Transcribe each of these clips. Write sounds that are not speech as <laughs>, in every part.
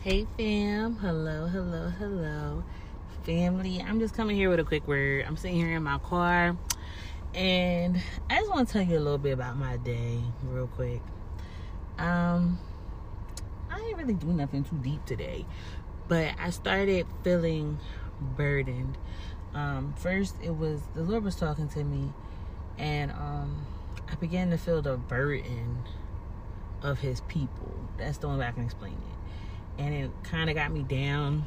Hey fam, hello, hello, hello, family. I'm just coming here with a quick word. I'm sitting here in my car, and I just want to tell you a little bit about my day, real quick. Um, I didn't really do nothing too deep today, but I started feeling burdened. Um, first, it was the Lord was talking to me, and um, I began to feel the burden of His people. That's the only way I can explain it and it kind of got me down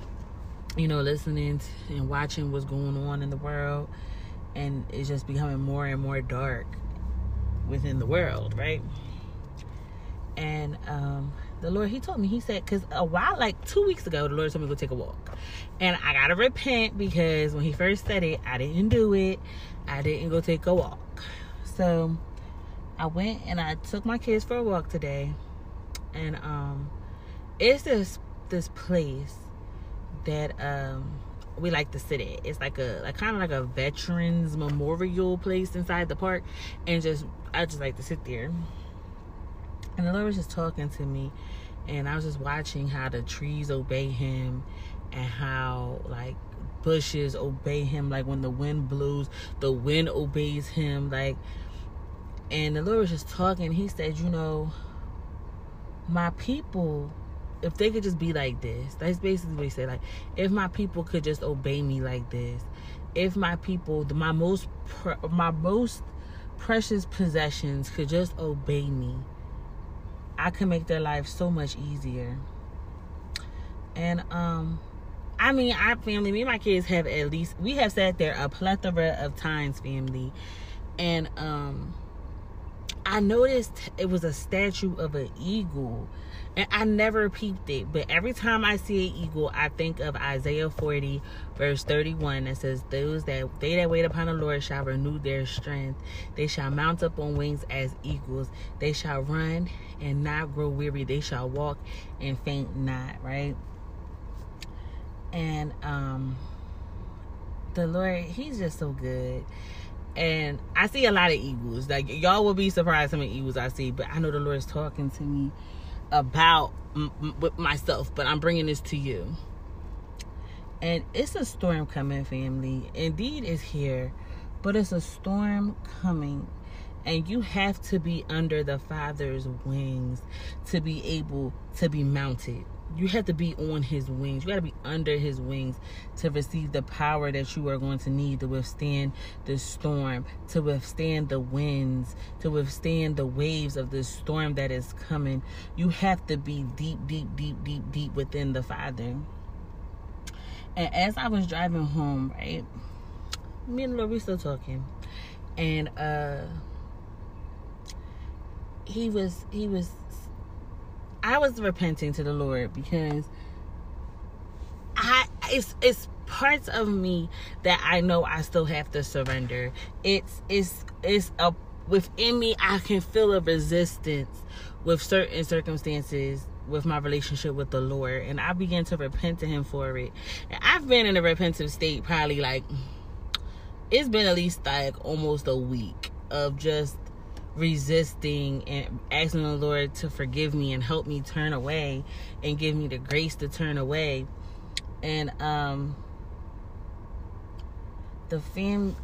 you know listening and watching what's going on in the world and it's just becoming more and more dark within the world right? And um the lord he told me he said because a while like two weeks ago the lord told me to go take a walk. And i gotta repent because when he first said it i didn't do it. I didn't go take a walk. So i went and i took my kids for a walk today. And um it's this this place that um we like to sit at. It's like a like kind of like a veterans memorial place inside the park, and just I just like to sit there. And the Lord was just talking to me, and I was just watching how the trees obey Him, and how like bushes obey Him. Like when the wind blows, the wind obeys Him. Like, and the Lord was just talking. He said, you know, my people if they could just be like this, that's basically what he said. Like, if my people could just obey me like this, if my people, my most, my most precious possessions could just obey me, I could make their life so much easier. And um, I mean, our family, me and my kids have at least we have sat there a plethora of times, family, and um, I noticed it was a statue of an eagle and I never peeped it, but every time I see an eagle, I think of Isaiah 40, verse 31, that says, Those that they that wait upon the Lord shall renew their strength. They shall mount up on wings as eagles. They shall run and not grow weary. They shall walk and faint not, right? And um the Lord, He's just so good and I see a lot of eagles. Like y'all will be surprised how many eagles I see, but I know the Lord is talking to me about m- with myself, but I'm bringing this to you. And it's a storm coming, family. Indeed, it's here, but it's a storm coming. And you have to be under the Father's wings to be able to be mounted you have to be on his wings. You got to be under his wings to receive the power that you are going to need to withstand the storm, to withstand the winds, to withstand the waves of the storm that is coming. You have to be deep, deep, deep, deep, deep within the Father. And as I was driving home, right, me and Lord, we still talking, and uh, he was he was I was repenting to the Lord because I it's it's parts of me that I know I still have to surrender. It's it's it's a within me I can feel a resistance with certain circumstances with my relationship with the Lord and I began to repent to him for it. And I've been in a repentant state probably like it's been at least like almost a week of just resisting and asking the Lord to forgive me and help me turn away and give me the grace to turn away. And um the fam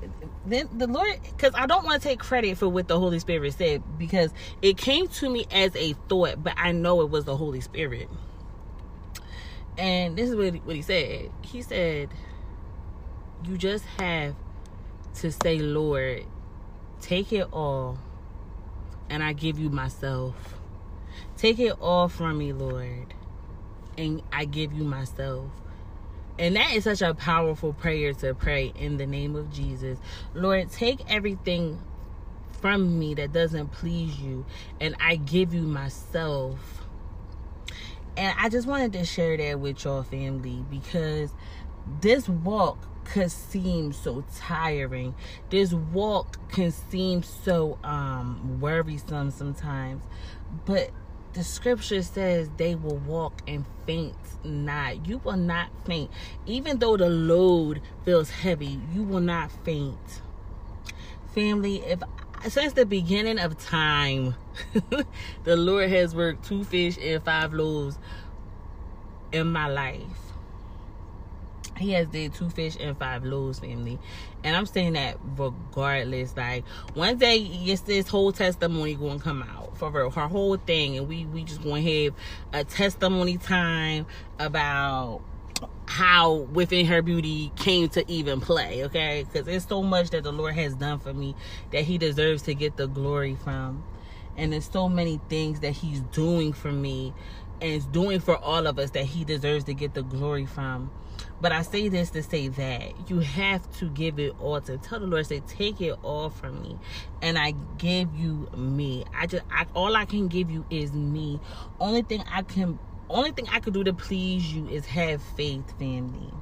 then the Lord because I don't want to take credit for what the Holy Spirit said because it came to me as a thought, but I know it was the Holy Spirit. And this is what he, what he said. He said, "You just have to say, Lord, take it all and I give you myself. Take it all from me, Lord, and I give you myself. And that is such a powerful prayer to pray in the name of Jesus. Lord, take everything from me that doesn't please you, and I give you myself. And I just wanted to share that with your family because this walk could seem so tiring. This walk can seem so um worrisome sometimes. But the scripture says they will walk and faint not. You will not faint. Even though the load feels heavy, you will not faint. Family, if since the beginning of time, <laughs> the Lord has worked two fish and five loaves in my life. He has did two fish and five loaves, family. And I'm saying that regardless. Like one day it's this whole testimony gonna come out for her, her whole thing, and we we just gonna have a testimony time about how within her beauty came to even play okay because it's so much that the lord has done for me that he deserves to get the glory from and there's so many things that he's doing for me and is doing for all of us that he deserves to get the glory from but i say this to say that you have to give it all to tell the lord say take it all from me and i give you me i just I, all i can give you is me only thing i can only thing I could do to please you is have faith, family.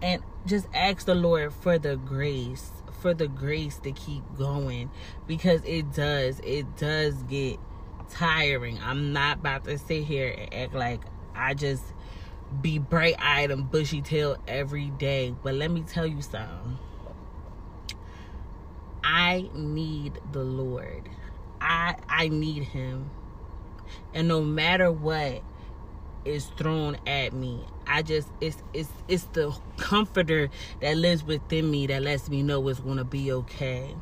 And just ask the Lord for the grace, for the grace to keep going because it does, it does get tiring. I'm not about to sit here and act like I just be bright eyed and bushy tailed every day. But let me tell you something. I need the Lord. I I need him. And no matter what, is thrown at me. I just it's it's it's the comforter that lives within me that lets me know it's to be okay.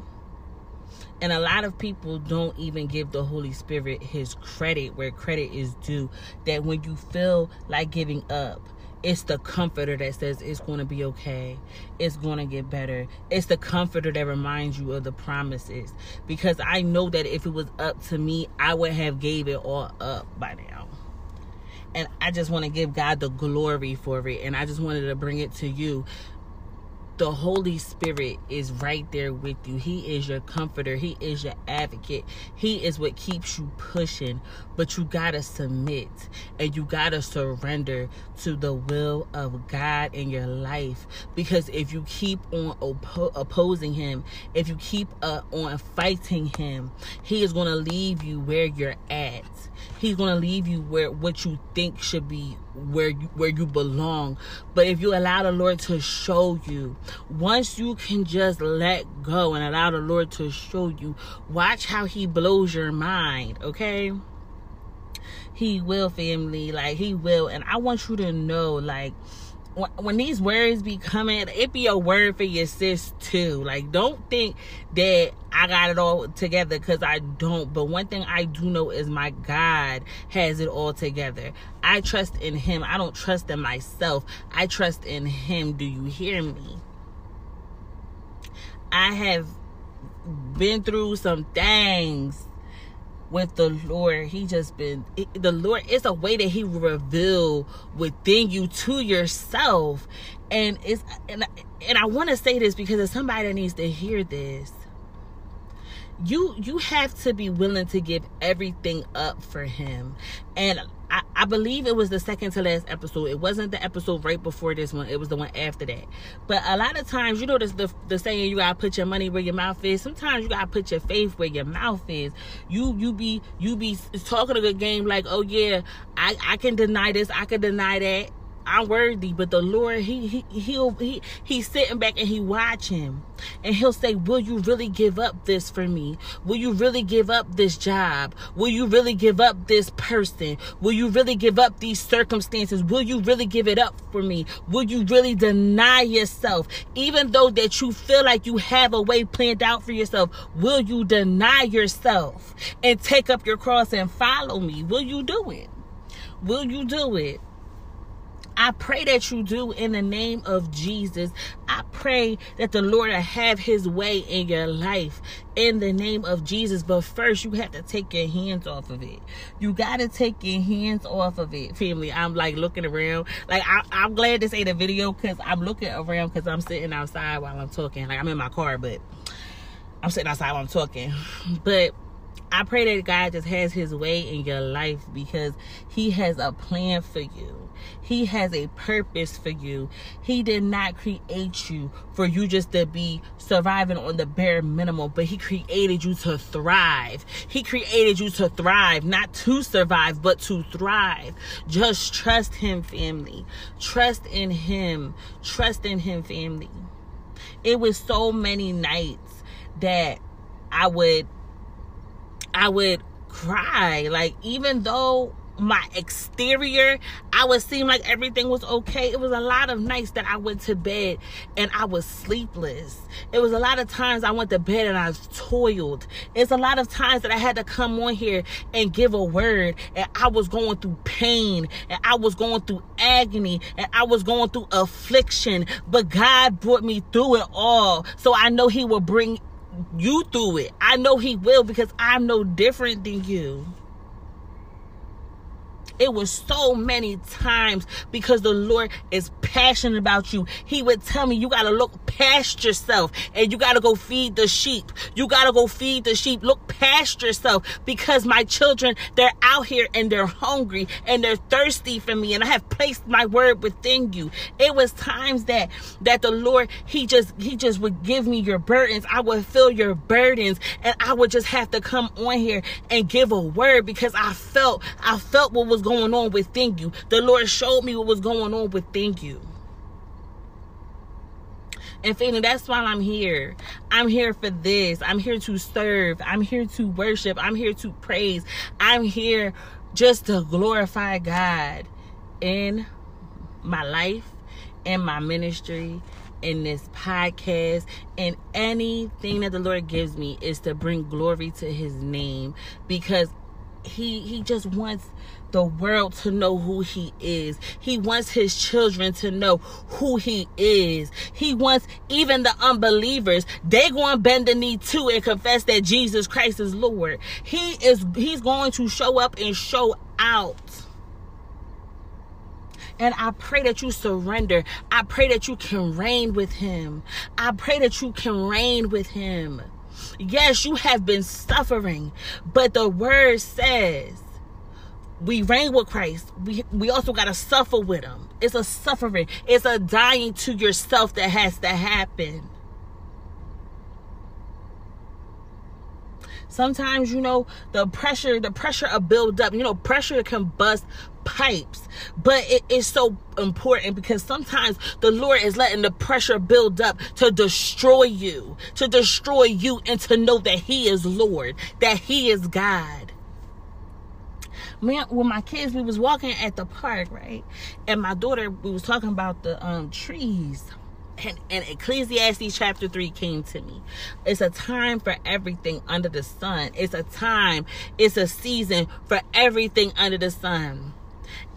And a lot of people don't even give the Holy Spirit his credit where credit is due. That when you feel like giving up, it's the comforter that says it's going to be okay. It's going to get better. It's the comforter that reminds you of the promises. Because I know that if it was up to me, I would have gave it all up by now and I just want to give God the glory for it and I just wanted to bring it to you the Holy Spirit is right there with you. He is your comforter. He is your advocate. He is what keeps you pushing. But you got to submit and you got to surrender to the will of God in your life. Because if you keep on oppo- opposing Him, if you keep uh, on fighting Him, He is to leave you where you're at. He's to leave you where what you think should be where you, where you belong. But if you allow the Lord to show you, once you can just let go and allow the Lord to show you, watch how he blows your mind, okay? He will, family, like he will. And I want you to know like when these words be coming, it be a word for your sis too. Like, don't think that I got it all together because I don't. But one thing I do know is my God has it all together. I trust in Him. I don't trust in myself. I trust in Him. Do you hear me? I have been through some things with the Lord. He just been the Lord. It's a way that He reveal within you to yourself, and it's and and I want to say this because there's somebody that needs to hear this. You you have to be willing to give everything up for Him, and I, I believe it was the second to last episode. It wasn't the episode right before this one. It was the one after that. But a lot of times, you know, this, the the saying you gotta put your money where your mouth is. Sometimes you gotta put your faith where your mouth is. You you be you be talking a good game like, oh yeah, I I can deny this, I can deny that. I'm worthy, but the Lord, he he he'll he he's sitting back and he watching, and he'll say, "Will you really give up this for me? Will you really give up this job? Will you really give up this person? Will you really give up these circumstances? Will you really give it up for me? Will you really deny yourself, even though that you feel like you have a way planned out for yourself? Will you deny yourself and take up your cross and follow me? Will you do it? Will you do it? I pray that you do in the name of Jesus. I pray that the Lord will have his way in your life in the name of Jesus. But first, you have to take your hands off of it. You got to take your hands off of it, family. I'm like looking around. Like, I, am glad this ain't a video because I'm looking around because I'm sitting outside while I'm talking. Like, I'm in my car, but I'm sitting outside while I'm talking. But I pray that God just has his way in your life because he has a plan for you. He has a purpose for you. He did not create you for you just to be surviving on the bare minimum, but he created you to thrive. He created you to thrive, not to survive, but to thrive. Just trust him, family. Trust in him. Trust in him, family. It was so many nights that I would I would cry. Like, even though my exterior, I would seem like everything was okay. It was a lot of nights that I went to bed and I was sleepless. It was a lot of times I went to bed and I toiled. It's a lot of times that I had to come on here and give a word and I was going through pain and I was going through agony and I was going through affliction. But God brought me through it all. So I know He will bring you through it. I know He will because I'm no different than you. It was so many times because the Lord is passionate about you. He would tell me, you got to look past yourself and you got to go feed the sheep. You got to go feed the sheep. Look past yourself because my children, they're out here and they're hungry and they're thirsty for me. And I have placed my word within you. It was times that, that the Lord, he just, he just would give me your burdens. I would feel your burdens and I would just have to come on here and give a word because I felt, I felt what was going going on within you. The Lord showed me what was going on within you. And family, that's why I'm here. I'm here for this. I'm here to serve. I'm here to worship. I'm here to praise. I'm here just to glorify God in my life, in my ministry, in this podcast, and anything that the Lord gives me is to bring glory to his name because he he just wants the world to know who he is. He wants his children to know who he is. He wants even the unbelievers, they going to bend the knee too and confess that Jesus Christ is Lord. He is he's going to show up and show out. And I pray that you surrender. I pray that you can reign with him. I pray that you can reign with him. Yes, you have been suffering, but the word says we reign with Christ. We we also got to suffer with him. It's a suffering. It's a dying to yourself that has to happen. Sometimes, you know, the pressure, the pressure of build up, you know, pressure can bust pipes. But it is so important because sometimes the Lord is letting the pressure build up to destroy you, to destroy you and to know that He is Lord, that He is God. Man, with my kids, we was walking at the park, right? And my daughter, we was talking about the um trees and, and Ecclesiastes chapter 3 came to me. It's a time for everything under the sun. It's a time, it's a season for everything under the sun.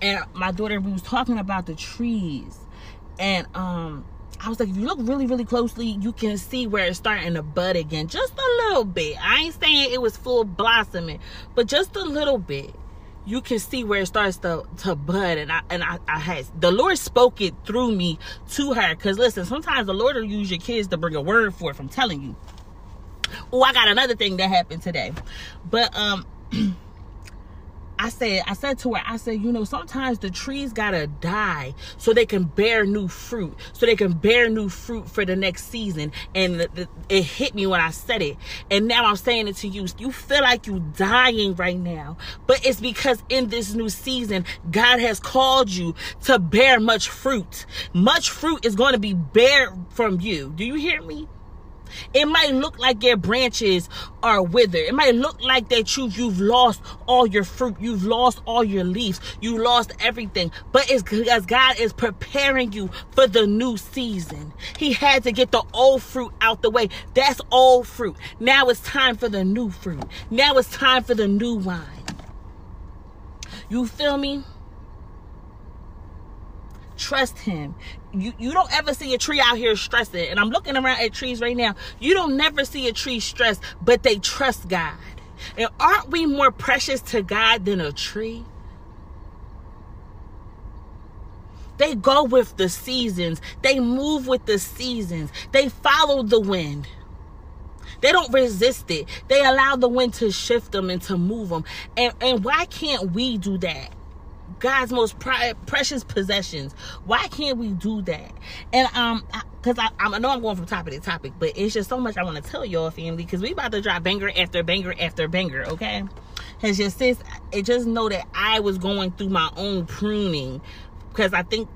And my daughter, we was talking about the trees. And um I was like, if you look really, really closely, you can see where it's starting to bud again. Just a little bit. I ain't saying it was full blossoming, but just a little bit you can see where it starts to, to bud and I and I, I had the Lord spoke it through me to her because listen sometimes the Lord will use your kids to bring a word for it from telling you. Oh I got another thing that happened today. But um <clears throat> I said, I said to her, I said, you know, sometimes the trees gotta die so they can bear new fruit, so they can bear new fruit for the next season. And the, the, it hit me when I said it. And now I'm saying it to you. You feel like you're dying right now, but it's because in this new season, God has called you to bear much fruit. Much fruit is going to be bear from you. Do you hear me? It might look like your branches are withered. It might look like that you you've lost all your fruit. You've lost all your leaves. You lost everything. But it's because God is preparing you for the new season. He had to get the old fruit out the way. That's old fruit. Now it's time for the new fruit. Now it's time for the new wine. You feel me? Trust him. You you don't ever see a tree out here stressing. And I'm looking around at trees right now. You don't never see a tree stressed, but they trust God. And aren't we more precious to God than a tree? They go with the seasons. They move with the seasons. They follow the wind. They don't resist it. They allow the wind to shift them and to move them. And, and why can't we do that? God's most pri- precious possessions. Why can't we do that? And um, because I, I, I, know I'm going from topic to topic, but it's just so much I want to tell y'all, family, because we about to drop banger after banger after banger. Okay, has just since it just know that I was going through my own pruning because I think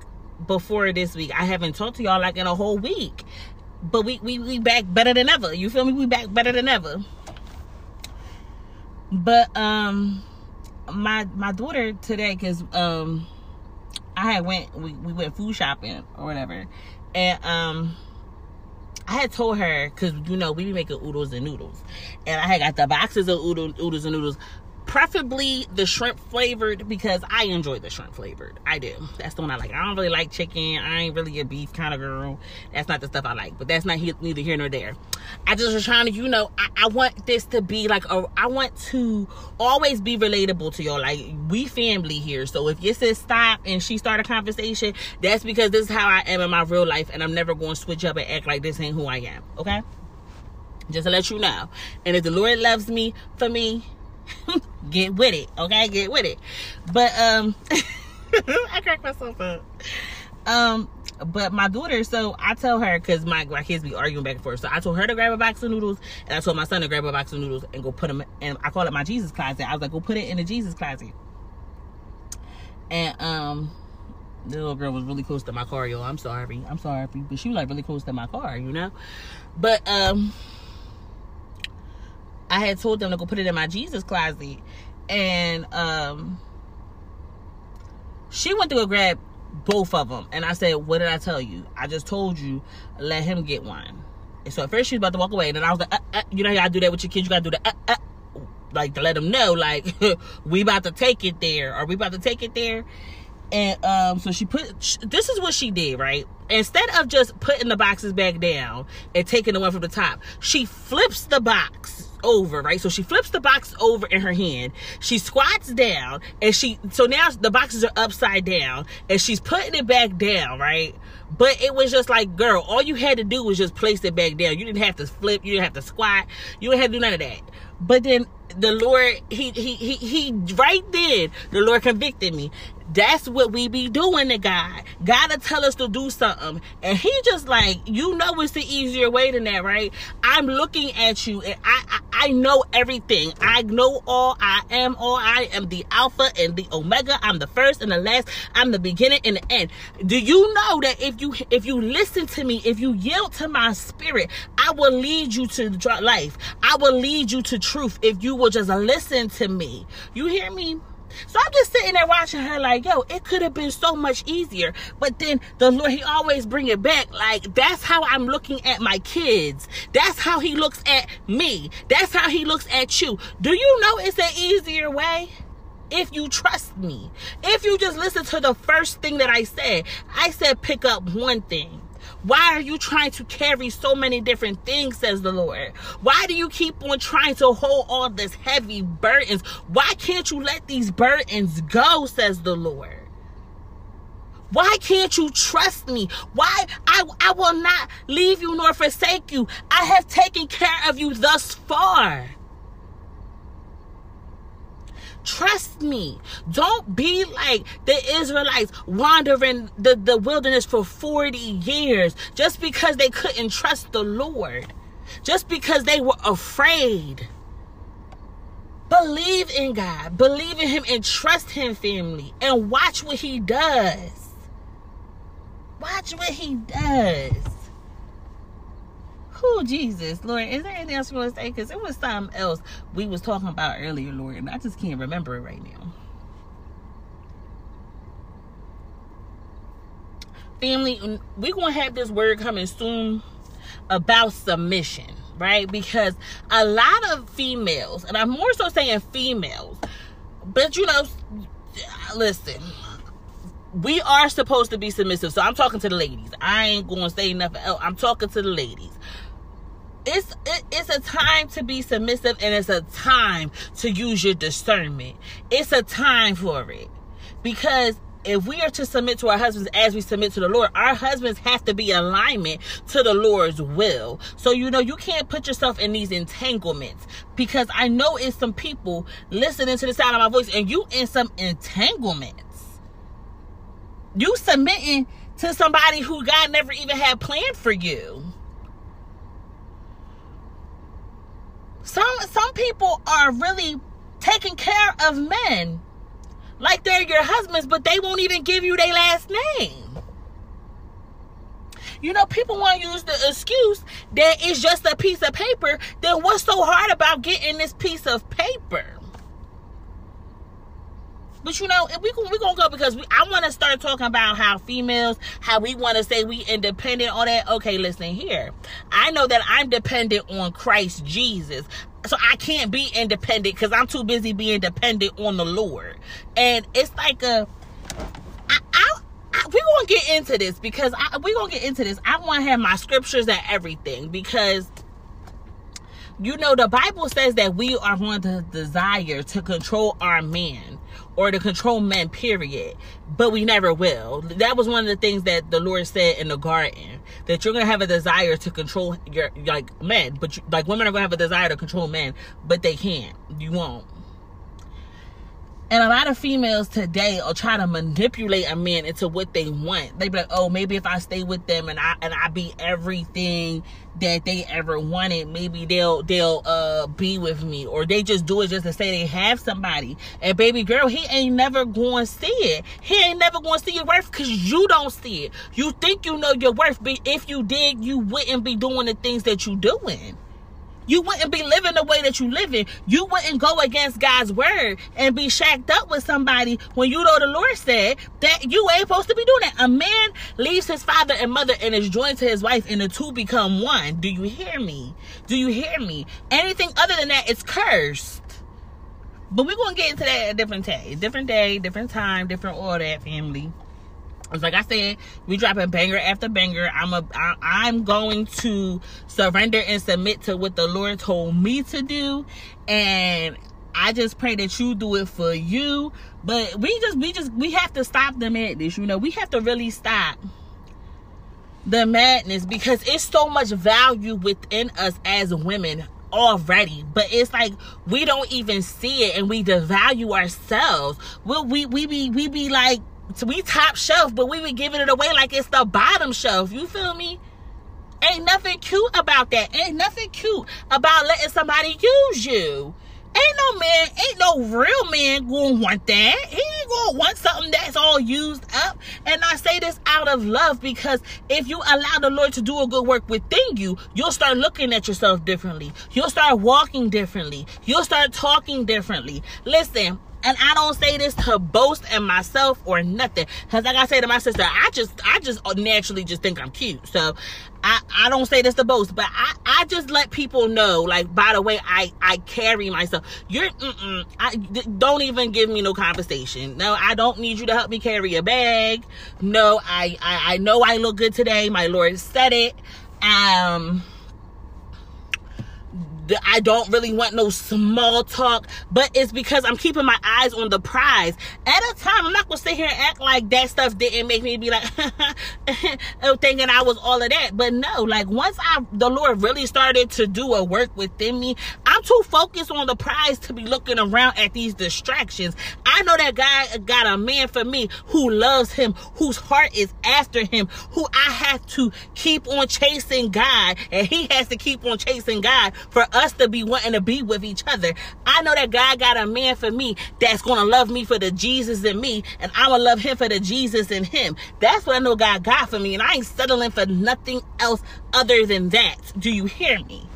before this week I haven't talked to y'all like in a whole week, but we we we back better than ever. You feel me? We back better than ever. But um my my daughter today, cause um, I had went we, we went food shopping or whatever, and um. I had told her because you know we be making oodles and noodles, and I had got the boxes of oodles, oodles and noodles preferably the shrimp flavored because I enjoy the shrimp flavored. I do. That's the one I like. I don't really like chicken. I ain't really a beef kind of girl. That's not the stuff I like. But that's not he, neither here nor there. I just was trying to, you know, I, I want this to be like a. I want to always be relatable to y'all. Like we family here. So if you said stop and she start a conversation, that's because this is how I am in my real life, and I'm never going to switch up and act like this ain't who I am. Okay. Just to let you know. And if the Lord loves me for me, <laughs> get with it, okay? Get with it. But um <laughs> I crack myself up. Um, but my daughter, so I tell her because my, my kids be arguing back and forth. So I told her to grab a box of noodles, and I told my son to grab a box of noodles and go put them. And I call it my Jesus closet. I was like, go put it in the Jesus closet. And um, the little girl was really close to my car, yo. I'm sorry, I'm sorry, but she was like really close to my car, you know. But um, I had told them to go put it in my Jesus closet. And um she went to go grab both of them. And I said, What did I tell you? I just told you, let him get one. And so at first she was about to walk away. And then I was like, uh, uh, You know, you gotta do that with your kids. You gotta do that. Uh, uh, like to let them know, like, <laughs> we about to take it there. Are we about to take it there? And um, so she put. This is what she did, right? Instead of just putting the boxes back down and taking the one from the top, she flips the box over, right? So she flips the box over in her hand. She squats down and she, so now the boxes are upside down and she's putting it back down, right? But it was just like, girl, all you had to do was just place it back down. You didn't have to flip, you didn't have to squat, you didn't have to do none of that. But then the Lord, he, he, he, he, right then, the Lord convicted me. That's what we be doing to God. God to tell us to do something. And he just like, you know it's the easier way than that, right? I'm looking at you and I, I, I know everything. I know all. I am all. I am the Alpha and the Omega. I'm the first and the last. I'm the beginning and the end. Do you know that if you if you listen to me, if you yield to my spirit, I will lead you to life. I will lead you to truth if you will just listen to me. You hear me? So I'm just sitting there watching her like, yo, it could have been so much easier. But then the Lord, he always bring it back. Like, that's how I'm looking at my kids. That's how he looks at me. That's how he looks at you. Do you know it's an easier way? If you trust me. If you just listen to the first thing that I said. I said pick up one thing. Why are you trying to carry so many different things, says the Lord? Why do you keep on trying to hold all this heavy burdens? Why can't you let these burdens go, says the Lord? Why can't you trust me? Why I, I will not leave you nor forsake you. I have taken care of you thus far. Trust me. Don't be like the Israelites wandering the, the wilderness for 40 years just because they couldn't trust the Lord, just because they were afraid. Believe in God, believe in Him, and trust Him, family, and watch what He does. Watch what He does. Who Jesus, Lord? Is there anything else you want to say? Because it was something else we was talking about earlier, Lord, and I just can't remember it right now. Family, we're gonna have this word coming soon about submission, right? Because a lot of females, and I'm more so saying females, but you know, listen, we are supposed to be submissive. So I'm talking to the ladies. I ain't gonna say nothing else. I'm talking to the ladies it's it, it's a time to be submissive and it's a time to use your discernment it's a time for it because if we are to submit to our husbands as we submit to the Lord, our husbands have to be alignment to the Lord's will. So, you know, you can't put yourself in these entanglements because I know it's some people listening to the sound of my voice and you in some entanglements. You submitting to somebody who God never even had planned for you. Some some people are really taking care of men like they're your husbands, but they won't even give you their last name. You know, people want to use the excuse that it's just a piece of paper. Then what's so hard about getting this piece of paper? But you know, we we gonna go because we, I want to start talking about how females, how we want to say we independent on that. Okay, listen here. I know that I'm dependent on Christ Jesus, so I can't be independent because I'm too busy being dependent on the Lord. And it's like a, I, I, I we're gonna get into this because I, we're gonna get into this. I want to have my scriptures and everything because you know the bible says that we are going to desire to control our man or to control men period. But we never will. That was one of the things that the lord said in the garden that you're gonna have a desire to control your like men but you, like women are gonna have a desire to control men but they can't. You won't and a lot of females today are trying to manipulate a man into what they want. They be like, oh, maybe if I stay with them and I and I be everything that they ever wanted, maybe they'll they'll uh be with me. Or they just do it just to say they have somebody. And baby girl, he ain't never to see it. He ain't never to see your worth because you don't see it. You think you know your worth, but if you did, you wouldn't be doing the things that you're doing you wouldn't be living the way that you living. You wouldn't go against God's word and be shacked up with somebody when you know the Lord said that you ain't supposed to be doing that. A man leaves his father and mother and is joined to his wife, and the two become one. Do you hear me? Do you hear me? Anything other than that, it's cursed. But we're gonna get into that a different day, different day, different time, different order, family. It's like I said, we dropping banger after banger. I'm a, I, I'm going to surrender and submit to what the Lord told me to do, and I just pray that you do it for you. But we just, we just, we have to stop the madness. You know, we have to really stop the madness because it's so much value within us as women already but it's like we don't even see it and we devalue ourselves we we we be we be like we top shelf, but we be giving it away like it's the bottom shelf. You feel me? Ain't nothing cute about that. Ain't nothing cute about letting somebody use you. Ain't no man, ain't no real man gonna want that. He ain't gonna want something that's all used up. And I say this out of love because if you allow the Lord to do a good work within you, you'll start looking at yourself differently. You'll start walking differently. You'll start talking differently. Listen, and I don't say this to boast in myself or nothing. Cause like I say to my sister, I just I just naturally just think I'm cute. So I, I don't say this to boast, but I, I just let people know, like, by the way, I, I carry myself. You're, mm-mm, I, don't even give me no conversation. No, I don't need you to help me carry a bag. No, I, I, I know I look good today. My Lord said it. Um, I don't really want no small talk, but it's because I'm keeping my eyes on the prize. At a time, I'm not gonna sit here and act like that stuff didn't make me be like <laughs> oh, thinking I was all of that. But no, like once I the Lord really started to do a work within me, I'm too focused on the prize to be looking around at these distractions. I know that God got a man for me who loves him, whose heart is after him, who I have to keep on chasing God, and he has to keep on chasing God for us to be wanting to be with each other. I know that God got a man for me that's going to love me for the Jesus in me, and I'm going to love him for the Jesus in him. That's what I know God got for me, and I ain't settling for nothing else other than that. Do you hear me?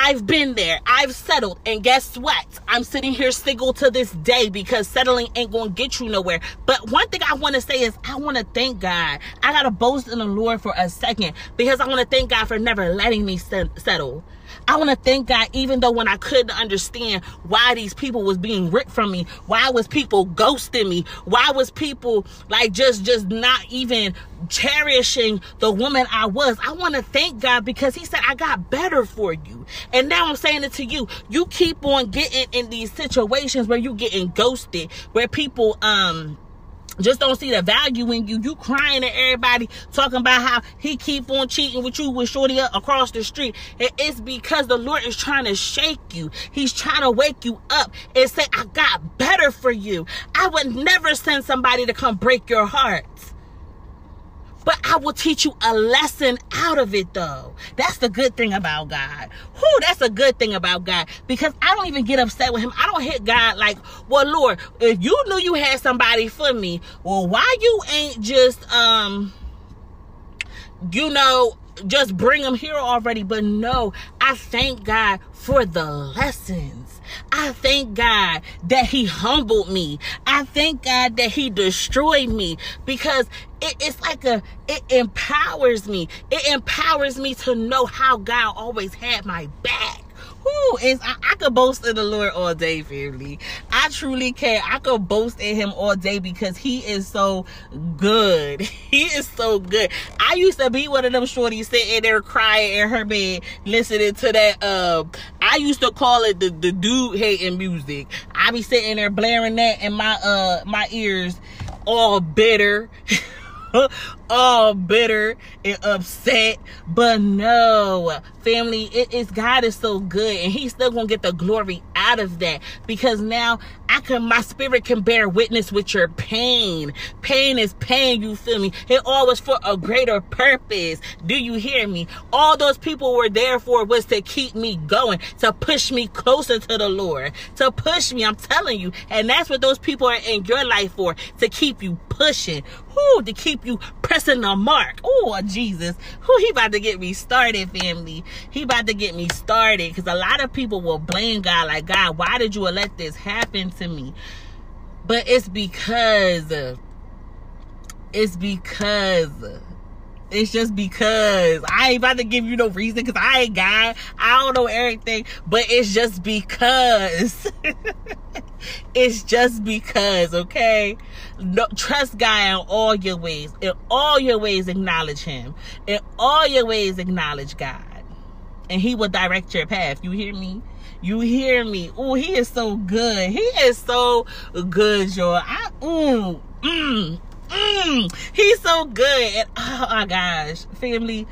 I've been there. I've settled. And guess what? I'm sitting here single to this day because settling ain't going to get you nowhere. But one thing I want to say is I want to thank God. I got to boast in the Lord for a second because I want to thank God for never letting me settle. I want to thank God, even though when I couldn't understand why these people was being ripped from me, why was people ghosting me, why was people like just just not even cherishing the woman I was. I want to thank God because He said I got better for you, and now I'm saying it to you. You keep on getting in these situations where you getting ghosted, where people um just don't see the value in you. You crying at everybody, talking about how he keep on cheating with you with Shorty across the street. It's because the Lord is trying to shake you. He's trying to wake you up and say, I got better for you. I would never send somebody to come break your heart. But I will teach you a lesson out of it though. That's the good thing about God. Whew, that's a good thing about God. Because I don't even get upset with him. I don't hit God like, well, Lord, if you knew you had somebody for me, well, why you ain't just um you know just bring them here already but no i thank god for the lessons I thank God that He humbled me. I thank God that He destroyed me because it, it's like a, it empowers me. It empowers me to know how God always had my back. Who is I, I could boast in the Lord all day, family. I truly can. I could boast in him all day because he is so good. <laughs> He is so good. I used to be one of them shorties sitting there crying in her bed, listening to that. Uh, I used to call it the, the dude hating music. I be sitting there blaring that in my uh my ears, all bitter. <laughs> <laughs> all bitter and upset. But no, family, it is God is so good and He's still gonna get the glory out of that because now I can my spirit can bear witness with your pain. Pain is pain, you feel me? It all was for a greater purpose. Do you hear me? All those people were there for was to keep me going, to push me closer to the Lord, to push me. I'm telling you. And that's what those people are in your life for, to keep you pushing. To keep you pressing the mark. Oh, Jesus. Who he about to get me started, family. He about to get me started. Because a lot of people will blame God like, God, why did you let this happen to me? But it's because it's because it's just because I ain't about to give you no reason because I ain't God. I don't know everything, but it's just because. <laughs> it's just because, okay? No, trust God in all your ways. In all your ways, acknowledge Him. In all your ways, acknowledge God. And He will direct your path. You hear me? You hear me? Oh, He is so good. He is so good, y'all. I, mm, mm, Mm, he's so good. And oh my gosh, family,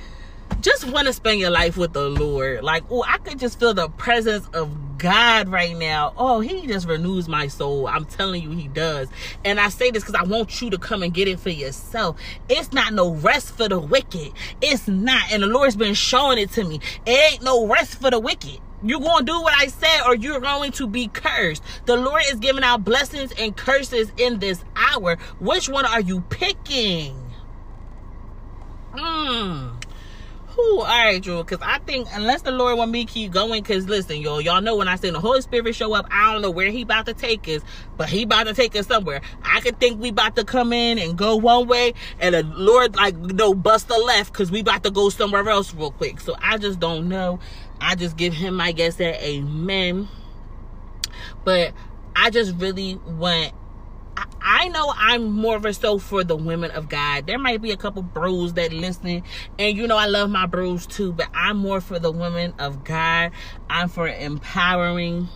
just want to spend your life with the Lord. Like, oh, I could just feel the presence of God right now. Oh, he just renews my soul. I'm telling you, he does. And I say this because I want you to come and get it for yourself. It's not no rest for the wicked. It's not. And the Lord's been showing it to me. It ain't no rest for the wicked. You're going to do what I said or you're going to be cursed. The Lord is giving out blessings and curses in this hour. Which one are you picking? Hmm. Whew, all right, Drew. Because I think unless the Lord want me keep going, because listen, y'all, y'all know when I say the Holy Spirit show up, I don't know where He about to take us, but He about to take us somewhere. I could think we about to come in and go one way, and the Lord like know bust a left because we about to go somewhere else real quick. So I just don't know. I just give Him, I guess, that Amen. But I just really want I know I'm more of a so for the women of God. There might be a couple bros that listen, and you know I love my bros too, but I'm more for the women of God. I'm for empowering.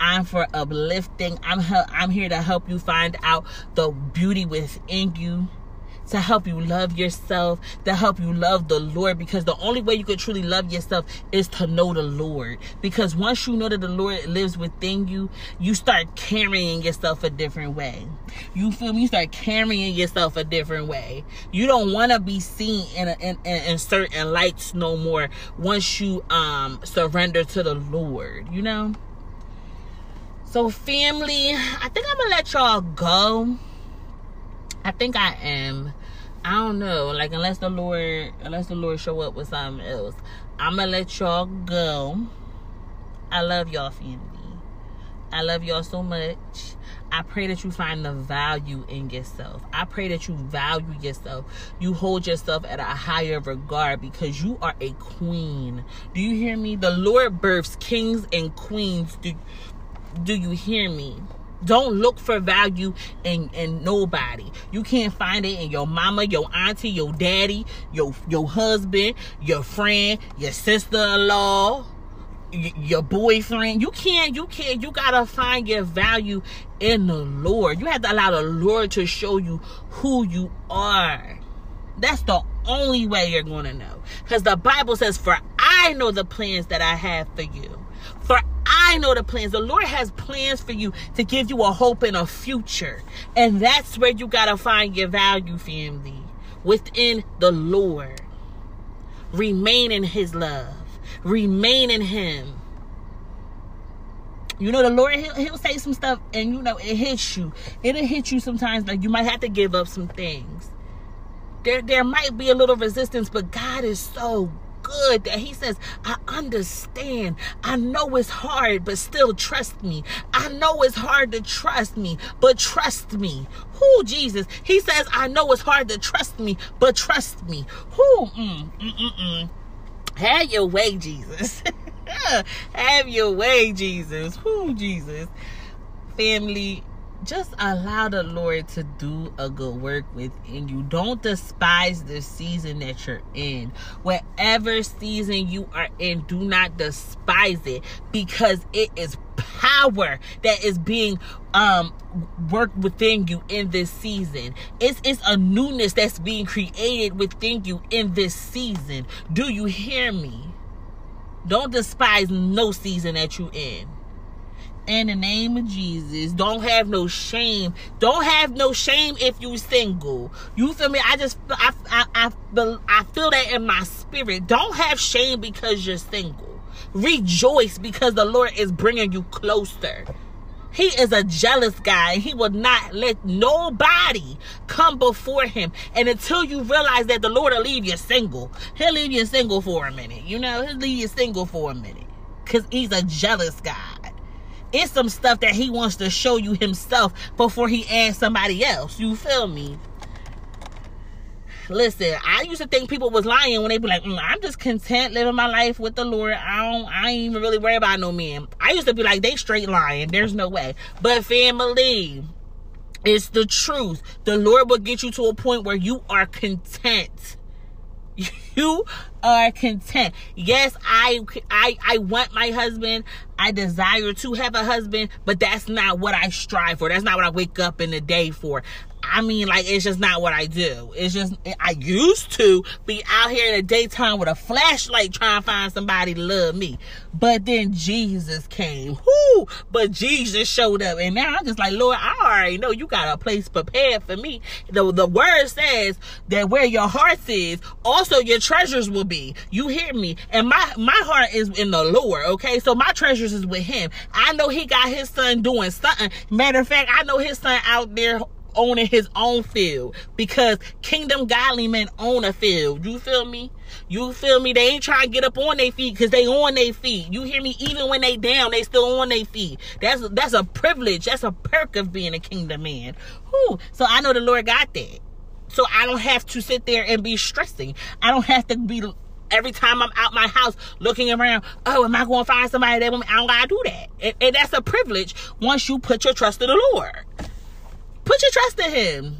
I'm for uplifting. I'm I'm here to help you find out the beauty within you to help you love yourself, to help you love the Lord. Because the only way you can truly love yourself is to know the Lord. Because once you know that the Lord lives within you, you start carrying yourself a different way. You feel me? You start carrying yourself a different way. You don't want to be seen in, a, in, in certain lights no more once you um surrender to the Lord, you know? So family, I think I'm gonna let y'all go. I think I am. I don't know. Like unless the Lord unless the Lord show up with something else. I'ma let y'all go. I love y'all family. I love y'all so much. I pray that you find the value in yourself. I pray that you value yourself. You hold yourself at a higher regard because you are a queen. Do you hear me? The Lord births kings and queens. Do, do you hear me? Don't look for value in, in nobody. You can't find it in your mama, your auntie, your daddy, your your husband, your friend, your sister-in-law, your boyfriend. You can't, you can't, you gotta find your value in the Lord. You have to allow the Lord to show you who you are. That's the only way you're gonna know. Because the Bible says, For I know the plans that I have for you. For I know the plans. The Lord has plans for you to give you a hope and a future. And that's where you got to find your value, family, within the Lord. Remain in His love, remain in Him. You know, the Lord, he'll, he'll say some stuff and, you know, it hits you. It'll hit you sometimes, like you might have to give up some things. There, there might be a little resistance, but God is so good that he says, I understand. I know it's hard, but still trust me. I know it's hard to trust me, but trust me. Who, Jesus? He says, I know it's hard to trust me, but trust me. Who? Mm, mm, mm, mm. Have your way, Jesus. <laughs> Have your way, Jesus. Who, Jesus? Family, just allow the Lord to do a good work within you. Don't despise the season that you're in. Whatever season you are in, do not despise it because it is power that is being um worked within you in this season. It's it's a newness that's being created within you in this season. Do you hear me? Don't despise no season that you're in in the name of Jesus. Don't have no shame. Don't have no shame if you single. You feel me? I just I I I, I feel that in my spirit. Don't have shame because you're single. Rejoice because the Lord is bringing you closer. He is a jealous guy. He will not let nobody come before him. And until you realize that the Lord will leave you single, he'll leave you single for a minute. You know, he'll leave you single for a minute. Because he's a jealous guy. It's some stuff that he wants to show you himself before he adds somebody else. You feel me? Listen, I used to think people was lying when they be like, mm, "I'm just content living my life with the Lord. I don't, I ain't even really worry about no man." I used to be like, "They straight lying. There's no way." But family, it's the truth. The Lord will get you to a point where you are content <laughs> you are content. Yes i i i want my husband. I desire to have a husband but that's not what i strive for. That's not what i wake up in the day for I mean, like, it's just not what I do. It's just, I used to be out here in the daytime with a flashlight trying to find somebody to love me. But then Jesus came. Whoo! But Jesus showed up. And now I'm just like, Lord, I already know you got a place prepared for me. The, the word says that where your heart is, also your treasures will be. You hear me? And my, my heart is in the Lord, okay? So my treasures is with him. I know he got his son doing something. Matter of fact, I know his son out there owning his own field because kingdom godly men own a field. You feel me? You feel me? They ain't trying to get up on their feet because they on their feet. You hear me? Even when they down, they still on their feet. That's that's a privilege. That's a perk of being a kingdom man. Whew. So I know the Lord got that. So I don't have to sit there and be stressing. I don't have to be every time I'm out my house looking around, oh, am I going to find somebody that want me? I don't gotta do that. And, and that's a privilege once you put your trust in the Lord. Put your trust in him.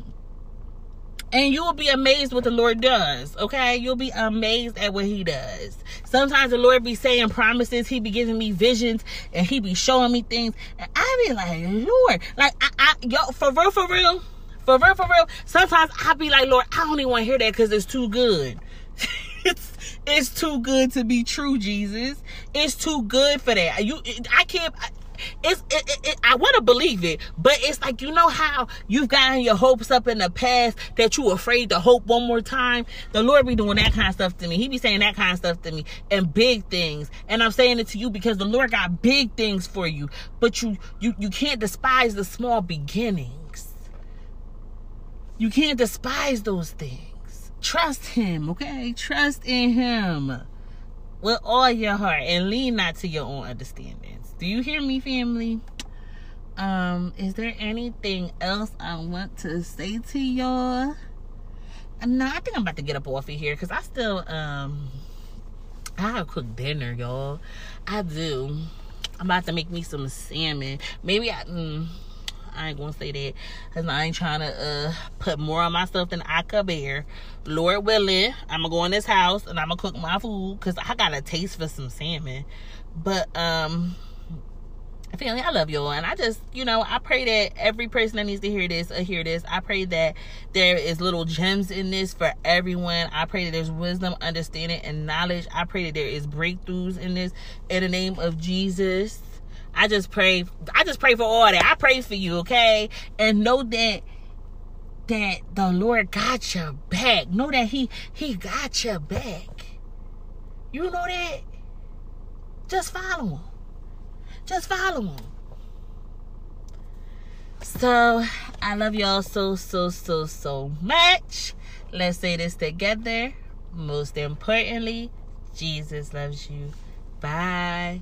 And you will be amazed what the Lord does. Okay? You'll be amazed at what he does. Sometimes the Lord be saying promises, he be giving me visions, and he be showing me things. And I be like, Lord, like I, I yo, for real, for real, for real, for real. Sometimes I be like, Lord, I don't even want to hear that because it's too good. <laughs> it's it's too good to be true, Jesus. It's too good for that. You, I can't. I, it's it, it, it, I want to believe it, but it's like you know how you've gotten your hopes up in the past that you afraid to hope one more time. The Lord be doing that kind of stuff to me. He be saying that kind of stuff to me and big things. And I'm saying it to you because the Lord got big things for you, but you you you can't despise the small beginnings. You can't despise those things. Trust Him, okay? Trust in Him with all your heart and lean not to your own understanding. Do you hear me, family? Um, is there anything else I want to say to y'all? No, I think I'm about to get up off of here because I still um I have cook dinner, y'all. I do. I'm about to make me some salmon. Maybe I mm, I ain't gonna say that because I ain't trying to uh put more on myself than I could bear. Lord willing, I'm gonna go in this house and I'm gonna cook my food because I got a taste for some salmon. But um family, I love y'all. And I just, you know, I pray that every person that needs to hear this or uh, hear this, I pray that there is little gems in this for everyone. I pray that there's wisdom, understanding, and knowledge. I pray that there is breakthroughs in this in the name of Jesus. I just pray, I just pray for all that. I pray for you, okay? And know that that the Lord got your back. Know that He He got your back. You know that? Just follow him. Just follow them. So I love y'all so so so so much. Let's say this together. Most importantly, Jesus loves you. Bye.